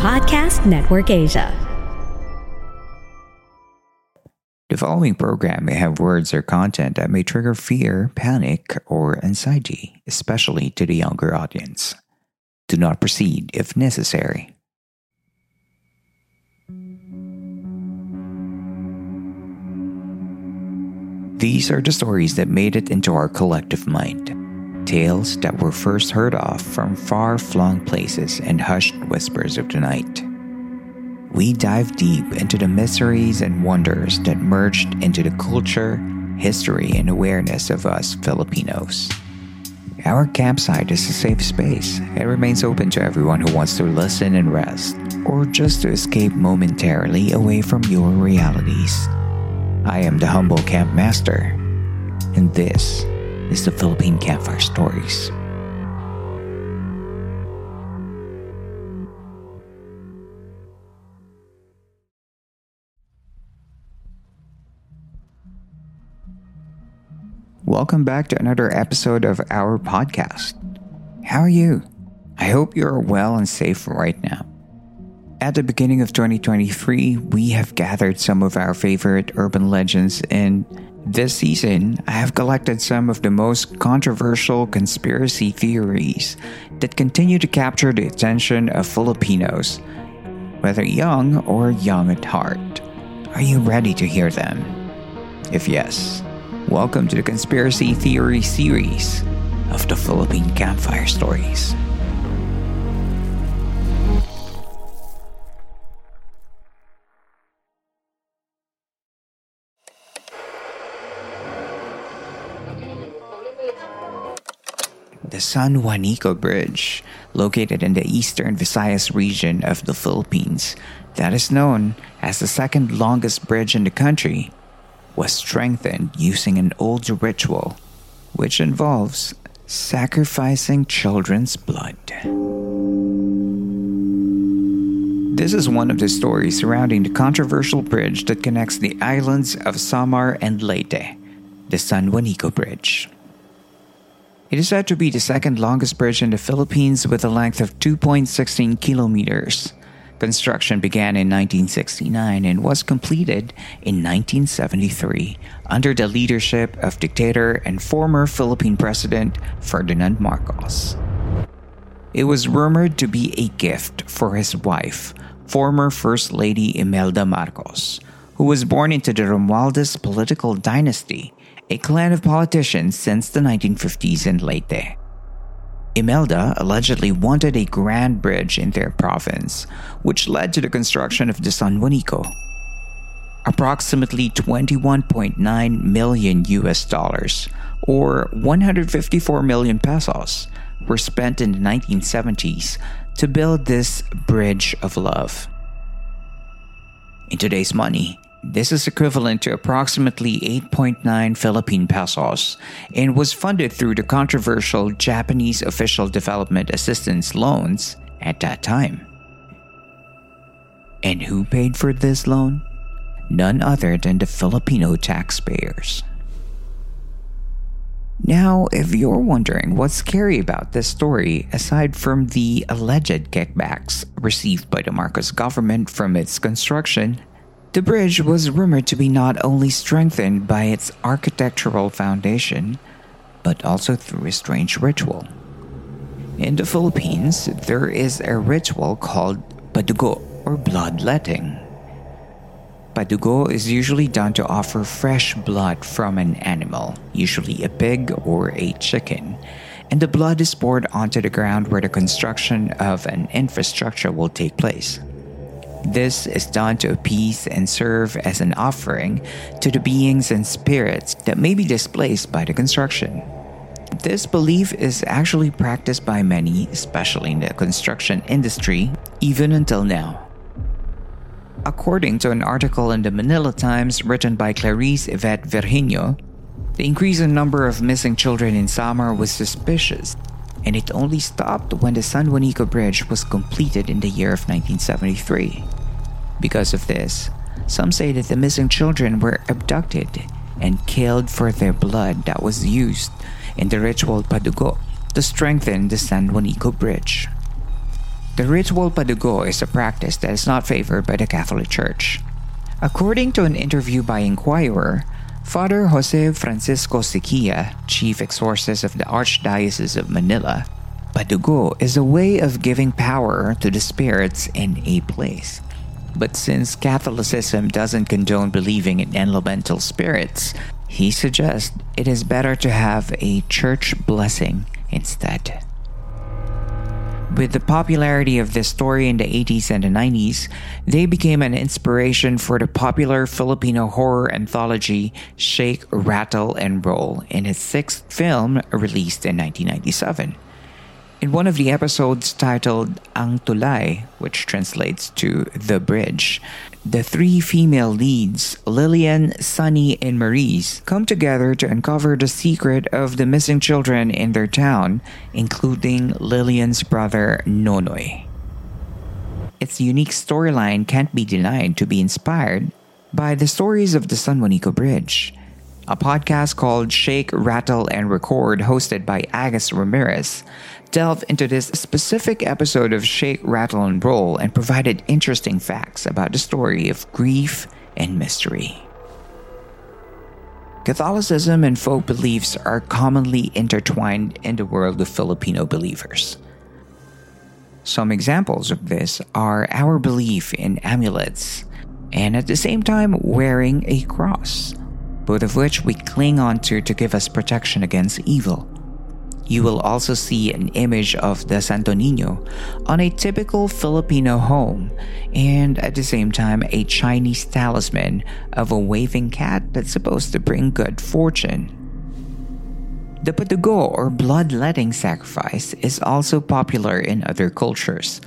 Podcast Network Asia. The following program may have words or content that may trigger fear, panic, or anxiety, especially to the younger audience. Do not proceed if necessary. These are the stories that made it into our collective mind. Tales that were first heard of from far flung places and hushed whispers of the night. We dive deep into the mysteries and wonders that merged into the culture, history, and awareness of us Filipinos. Our campsite is a safe space. and remains open to everyone who wants to listen and rest, or just to escape momentarily away from your realities. I am the humble camp master, and this is the Philippine Campfire Stories. Welcome back to another episode of our podcast. How are you? I hope you're well and safe right now. At the beginning of 2023, we have gathered some of our favorite urban legends, and this season, I have collected some of the most controversial conspiracy theories that continue to capture the attention of Filipinos, whether young or young at heart. Are you ready to hear them? If yes, welcome to the Conspiracy Theory series of the Philippine Campfire Stories. The San Juanico Bridge, located in the eastern Visayas region of the Philippines, that is known as the second longest bridge in the country, was strengthened using an old ritual which involves sacrificing children's blood. This is one of the stories surrounding the controversial bridge that connects the islands of Samar and Leyte, the San Juanico Bridge. It is said to be the second longest bridge in the Philippines with a length of 2.16 kilometers. Construction began in 1969 and was completed in 1973 under the leadership of dictator and former Philippine President Ferdinand Marcos. It was rumored to be a gift for his wife, former First Lady Imelda Marcos, who was born into the Romualdez political dynasty a clan of politicians since the 1950s in Leyte. Imelda allegedly wanted a grand bridge in their province, which led to the construction of the San Juanico. Approximately 21.9 million US dollars, or 154 million pesos, were spent in the 1970s to build this bridge of love. In today's money, this is equivalent to approximately 8.9 Philippine pesos and was funded through the controversial Japanese Official Development Assistance loans at that time. And who paid for this loan? None other than the Filipino taxpayers. Now, if you're wondering what's scary about this story, aside from the alleged kickbacks received by the Marcos government from its construction, the bridge was rumored to be not only strengthened by its architectural foundation, but also through a strange ritual. In the Philippines, there is a ritual called padugo or bloodletting. Padugo is usually done to offer fresh blood from an animal, usually a pig or a chicken, and the blood is poured onto the ground where the construction of an infrastructure will take place. This is done to appease and serve as an offering to the beings and spirits that may be displaced by the construction. This belief is actually practiced by many, especially in the construction industry, even until now. According to an article in the Manila Times written by Clarice Yvette Virginio, the increase in number of missing children in Samar was suspicious, and it only stopped when the San Juanico Bridge was completed in the year of 1973. Because of this, some say that the missing children were abducted and killed for their blood that was used in the ritual Padugo to strengthen the San Juanico Bridge. The ritual Padugo is a practice that is not favored by the Catholic Church. According to an interview by Inquirer, Father Jose Francisco Syquia, chief exorcist of the Archdiocese of Manila, Padugo is a way of giving power to the spirits in a place. But since Catholicism doesn't condone believing in elemental spirits, he suggests it is better to have a church blessing instead. With the popularity of this story in the 80s and the 90s, they became an inspiration for the popular Filipino horror anthology Shake, Rattle, and Roll in its sixth film released in 1997. In one of the episodes titled Ang Tulay, which translates to The Bridge, the three female leads, Lillian, Sunny, and Maurice, come together to uncover the secret of the missing children in their town, including Lillian's brother, Nonoy. Its unique storyline can't be denied to be inspired by the stories of the San Juanico Bridge. A podcast called Shake, Rattle, and Record, hosted by Agus Ramirez, delved into this specific episode of Shake, Rattle, and Roll and provided interesting facts about the story of grief and mystery. Catholicism and folk beliefs are commonly intertwined in the world of Filipino believers. Some examples of this are our belief in amulets and at the same time wearing a cross, both of which we cling onto to give us protection against evil. You will also see an image of the Santo Nino on a typical Filipino home, and at the same time, a Chinese talisman of a waving cat that's supposed to bring good fortune. The Padugo or bloodletting sacrifice is also popular in other cultures.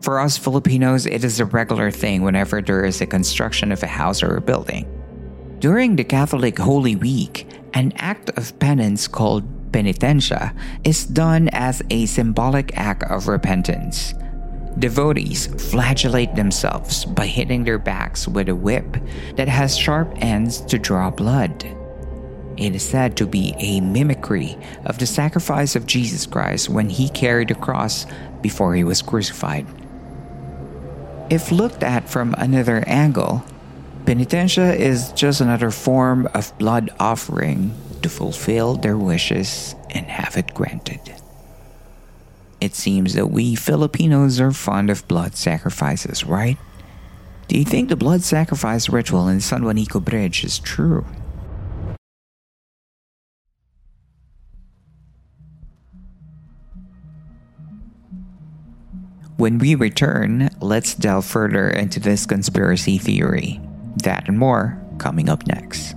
For us Filipinos, it is a regular thing whenever there is a construction of a house or a building. During the Catholic Holy Week, an act of penance called penitencia is done as a symbolic act of repentance. Devotees flagellate themselves by hitting their backs with a whip that has sharp ends to draw blood. It is said to be a mimicry of the sacrifice of Jesus Christ when he carried the cross before he was crucified. If looked at from another angle, penitencia is just another form of blood offering to fulfill their wishes and have it granted. It seems that we Filipinos are fond of blood sacrifices, right? Do you think the blood sacrifice ritual in San Juanico Bridge is true? When we return, let's delve further into this conspiracy theory. That and more coming up next.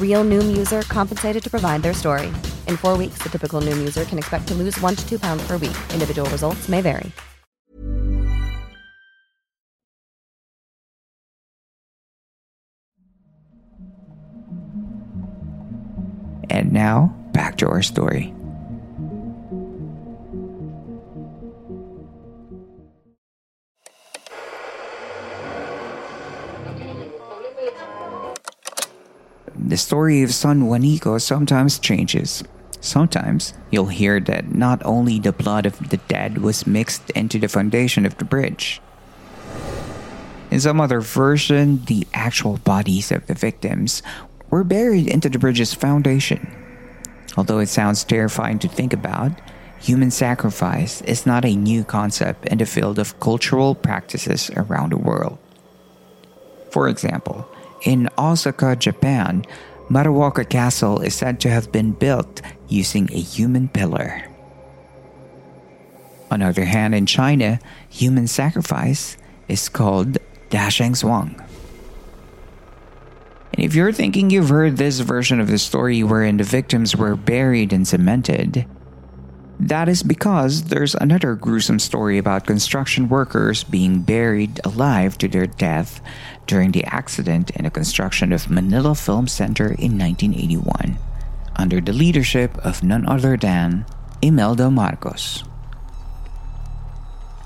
Real Noom user compensated to provide their story. In four weeks, the typical Noom user can expect to lose one to two pounds per week. Individual results may vary. And now, back to our story. The story of San Juanico sometimes changes. Sometimes you'll hear that not only the blood of the dead was mixed into the foundation of the bridge. In some other version, the actual bodies of the victims were buried into the bridge's foundation. Although it sounds terrifying to think about, human sacrifice is not a new concept in the field of cultural practices around the world. For example, in Osaka, Japan, Maruoka Castle is said to have been built using a human pillar. On the other hand, in China, human sacrifice is called Dasheng Zhuang. And if you're thinking you've heard this version of the story wherein the victims were buried and cemented, that is because there's another gruesome story about construction workers being buried alive to their death during the accident in the construction of Manila Film Center in 1981 under the leadership of none other than Imelda Marcos.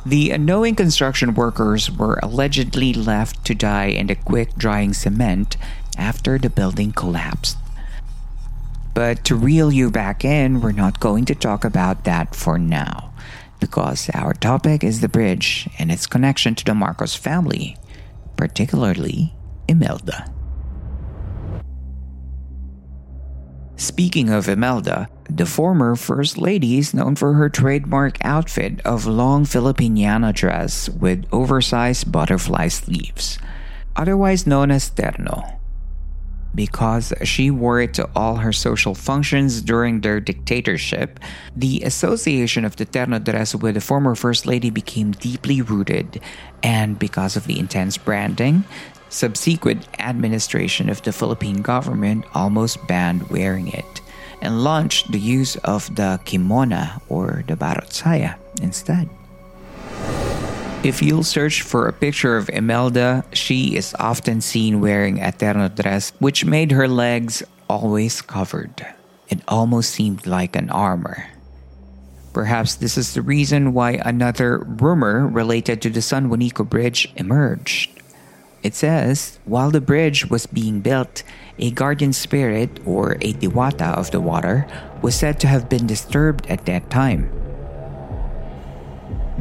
The unknowing construction workers were allegedly left to die in the quick drying cement after the building collapsed. But to reel you back in, we're not going to talk about that for now, because our topic is the bridge and its connection to the Marcos family, particularly Imelda. Speaking of Imelda, the former First Lady is known for her trademark outfit of long Filipiniana dress with oversized butterfly sleeves, otherwise known as terno because she wore it to all her social functions during their dictatorship, the association of the terno dress with the former First Lady became deeply rooted, and because of the intense branding, subsequent administration of the Philippine government almost banned wearing it and launched the use of the kimona or the barot saya instead. If you'll search for a picture of Imelda, she is often seen wearing a terno dress which made her legs always covered. It almost seemed like an armor. Perhaps this is the reason why another rumor related to the San Juanico Bridge emerged. It says, while the bridge was being built, a guardian spirit, or a diwata of the water, was said to have been disturbed at that time.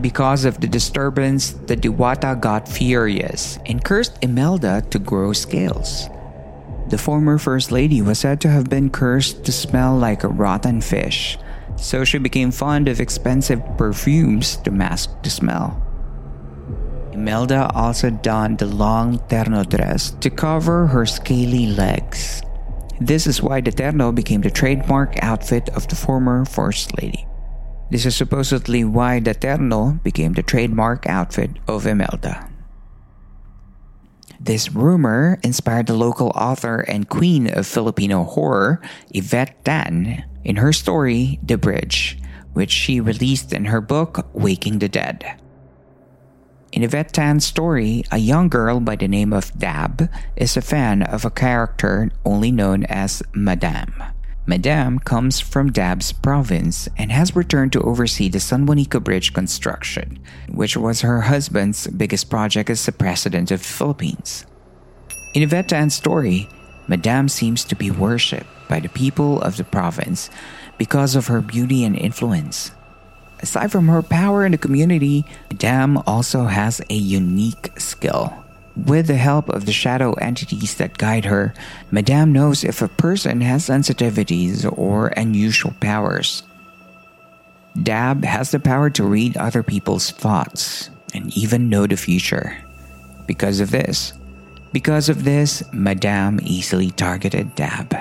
Because of the disturbance, the Diwata got furious and cursed Imelda to grow scales. The former First Lady was said to have been cursed to smell like a rotten fish, so she became fond of expensive perfumes to mask the smell. Imelda also donned the long terno dress to cover her scaly legs. This is why the terno became the trademark outfit of the former First Lady. This is supposedly why the terno became the trademark outfit of Imelda. This rumor inspired the local author and queen of Filipino horror, Yvette Tan, in her story, The Bridge, which she released in her book, Waking the Dead. In Yvette Tan's story, a young girl by the name of Dab is a fan of a character only known as Madame. Madame comes from Dab's province and has returned to oversee the San Juanico Bridge construction, which was her husband's biggest project as the president of the Philippines. In Yvette Tan's story, Madame seems to be worshipped by the people of the province because of her beauty and influence. Aside from her power in the community, Madame also has a unique skill with the help of the shadow entities that guide her, Madame knows if a person has sensitivities or unusual powers. Dab has the power to read other people's thoughts and even know the future. Because of this, because of this, Madame easily targeted Dab.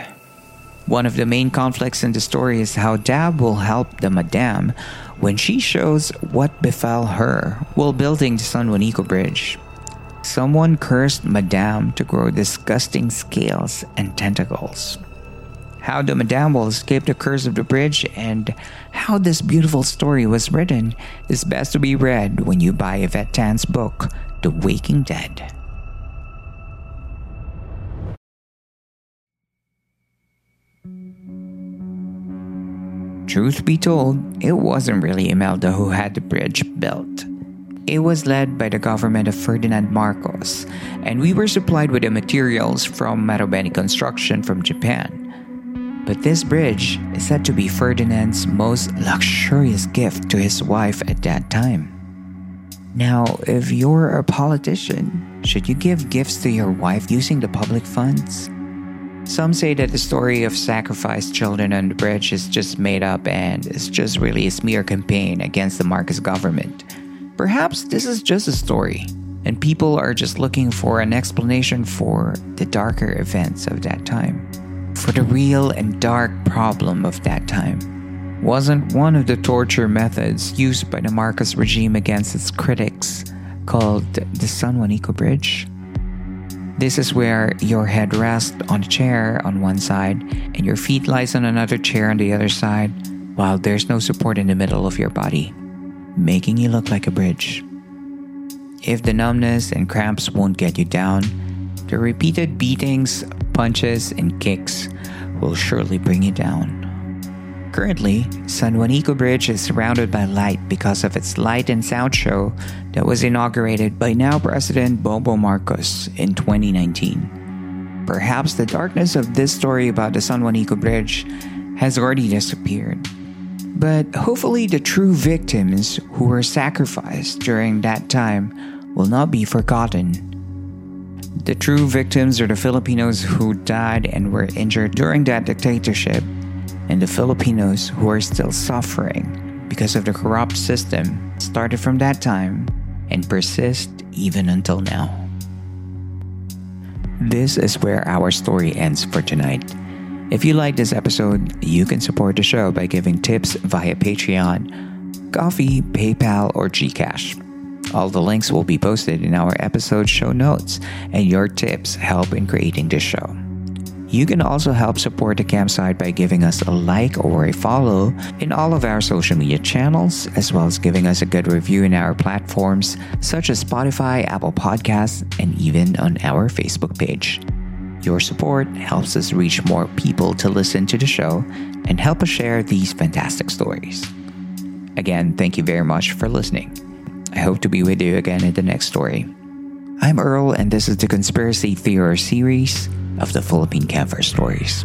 One of the main conflicts in the story is how Dab will help the Madame when she shows what befell her while building the San Juanico Bridge. Someone cursed Madame to grow disgusting scales and tentacles. How the Madame will escape the curse of the bridge and how this beautiful story was written is best to be read when you buy Yvette Tan's book, The Waking Dead. Truth be told, it wasn't really Imelda who had the bridge built. It was led by the government of Ferdinand Marcos, and we were supplied with the materials from Marubeni Construction from Japan. But this bridge is said to be Ferdinand's most luxurious gift to his wife at that time. Now, if you're a politician, should you give gifts to your wife using the public funds? Some say that the story of sacrificed children on the bridge is just made up and is just really a smear campaign against the Marcos government. Perhaps this is just a story, and people are just looking for an explanation for the darker events of that time. For the real and dark problem of that time wasn't one of the torture methods used by the Marcos regime against its critics called the San Juanico Bridge. This is where your head rests on a chair on one side and your feet lies on another chair on the other side while there's no support in the middle of your body, making you look like a bridge. If the numbness and cramps won't get you down, the repeated beatings, punches, and kicks will surely bring you down. Currently, San Juanico Bridge is surrounded by light because of its light and sound show that was inaugurated by now President Bobo Marcos in 2019. Perhaps the darkness of this story about the San Juanico Bridge has already disappeared. But hopefully, the true victims who were sacrificed during that time will not be forgotten. The true victims are the Filipinos who died and were injured during that dictatorship and the Filipinos who are still suffering because of the corrupt system started from that time and persist even until now. This is where our story ends for tonight. If you like this episode, you can support the show by giving tips via Patreon, Ko-fi, PayPal, or Gcash. All the links will be posted in our episode show notes, and your tips help in creating this show. You can also help support the campsite by giving us a like or a follow in all of our social media channels, as well as giving us a good review in our platforms such as Spotify, Apple Podcasts, and even on our Facebook page. Your support helps us reach more people to listen to the show and help us share these fantastic stories. Again, thank you very much for listening. I hope to be with you again in the next story. I'm Earl, and this is the Conspiracy Theory series of the Philippine Campfire Stories.